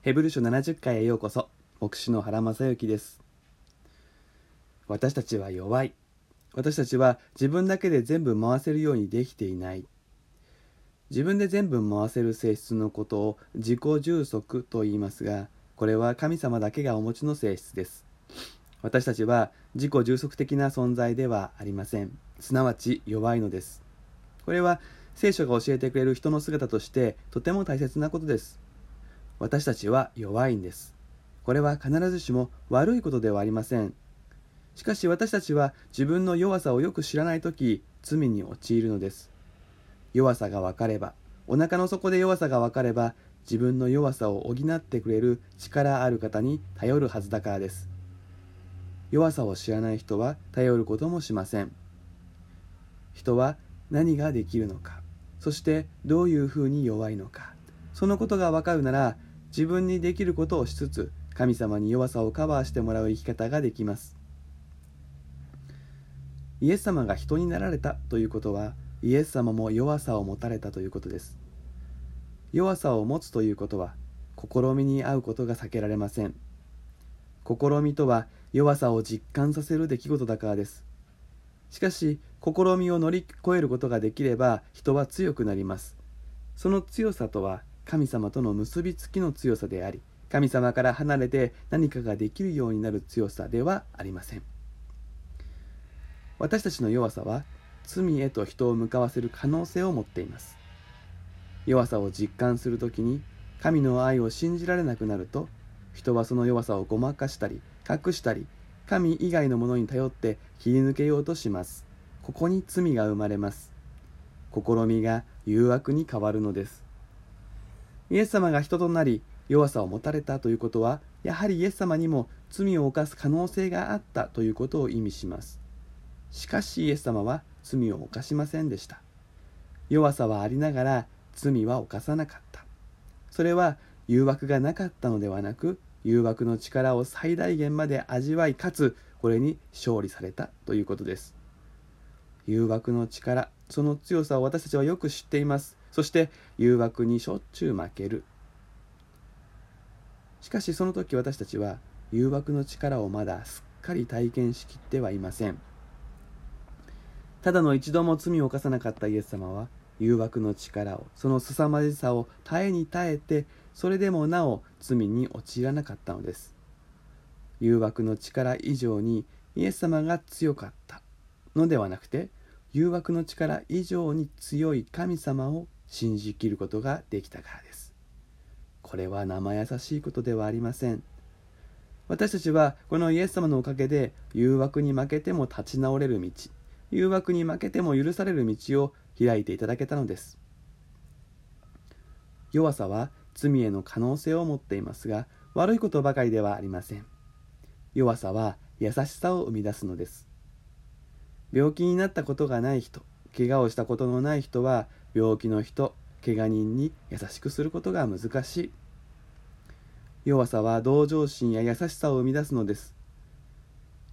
ヘブル書70回へようこそ牧師の原正幸です。私たちは弱い。私たちは自分だけで全部回せるようにできていない。自分で全部回せる性質のことを自己充足と言いますがこれは神様だけがお持ちの性質です。私たちは自己充足的な存在ではありません。すなわち弱いのです。これは聖書が教えてくれる人の姿としてとても大切なことです。私たちは弱いんです。これは必ずしも悪いことではありません。しかし私たちは自分の弱さをよく知らない時罪に陥るのです。弱さが分かればお腹の底で弱さが分かれば自分の弱さを補ってくれる力ある方に頼るはずだからです。弱さを知らない人は頼ることもしません。人は何ができるのかそしてどういうふうに弱いのかそのことがわかるなら自分にできることをしつつ神様に弱さをカバーしてもらう生き方ができます。イエス様が人になられたということはイエス様も弱さを持たれたということです。弱さを持つということは試みに遭うことが避けられません。試みとは弱さを実感させる出来事だからです。しかし試みを乗り越えることができれば人は強くなります。その強さとは神様との結びつきの強さであり神様から離れて何かができるようになる強さではありません。私たちの弱さは罪へと人を向かわせる可能性を持っています。弱さを実感するときに神の愛を信じられなくなると人はその弱さをごまかしたり隠したり神以外のものに頼って切り抜けようとします。ここに罪が生まれます。試みが誘惑に変わるのです。イエス様が人となり弱さを持たれたということはやはりイエス様にも罪を犯す可能性があったということを意味します。しかしイエス様は罪を犯しませんでした。弱さはありながら罪は犯さなかった。それは誘惑がなかったのではなく誘惑の力を最大限まで味わいかつこれに勝利されたということです。誘惑の力その強さを私たちはよく知っています。そして誘惑にしょっちゅう負ける。しかしその時私たちは誘惑の力をまだすっかり体験しきってはいません。ただの一度も罪を犯さなかったイエス様は誘惑の力をその凄まじさを耐えに耐えてそれでもなお罪に陥らなかったのです。誘惑の力以上にイエス様が強かったのではなくて誘惑の力以上に強い神様を信じきることができたからです。これは生優しいことではありません。私たちはこのイエス様のおかげで誘惑に負けても立ち直れる道誘惑に負けても許される道を開いていただけたのです。弱さは罪への可能性を持っていますが悪いことばかりではありません。弱さは優しさを生み出すのです。病気になったことがない人怪我をしたことのない人は病気の人怪我人に優しくすることが難しい。弱さは同情心や優しさを生み出すのです。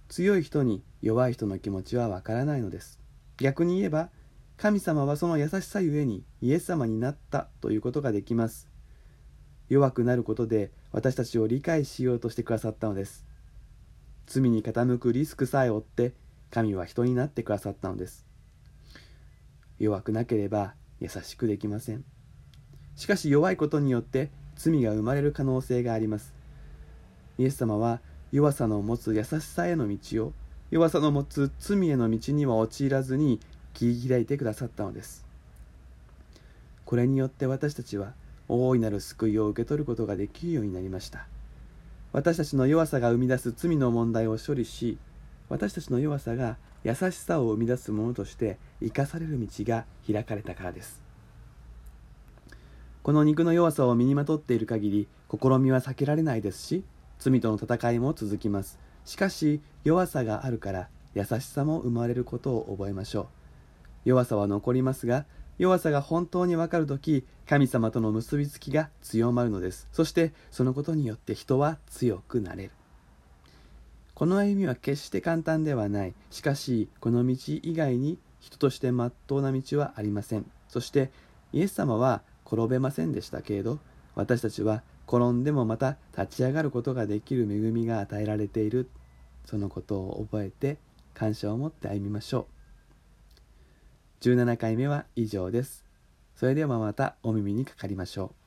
強い人に弱い人の気持ちはわからないのです。逆に言えば神様はその優しさゆえにイエス様になったということができます。弱くなることで私たちを理解しようとしてくださったのです。罪に傾くリスクさえ負って神は人になってくださったのです。弱くなければ優しくできません。しかし弱いことによって罪が生まれる可能性があります。イエス様は弱さの持つ優しさへの道を弱さの持つ罪への道には陥らずに切り開いてくださったのです。これによって私たちは大いなる救いを受け取ることができるようになりました。私たちの弱さが生み出す罪の問題を処理し私たちの弱さが優しさを生み出すものとして生かされる道が開かれたからです。この肉の弱さを身にまとっている限り試みは避けられないですし罪との戦いも続きます。しかし弱さがあるから優しさも生まれることを覚えましょう。弱さは残りますが弱さが本当にわかるとき神様との結びつきが強まるのです。そしてそのことによって人は強くなれる。この歩みは決して簡単ではない。しかしこの道以外に人としてまっとうな道はありません。そしてイエス様は転べませんでしたけれど私たちは転んでもまた立ち上がることができる恵みが与えられている。そのことを覚えて感謝を持って歩みましょう。17回目は以上です。それではまたお耳にかかりましょう。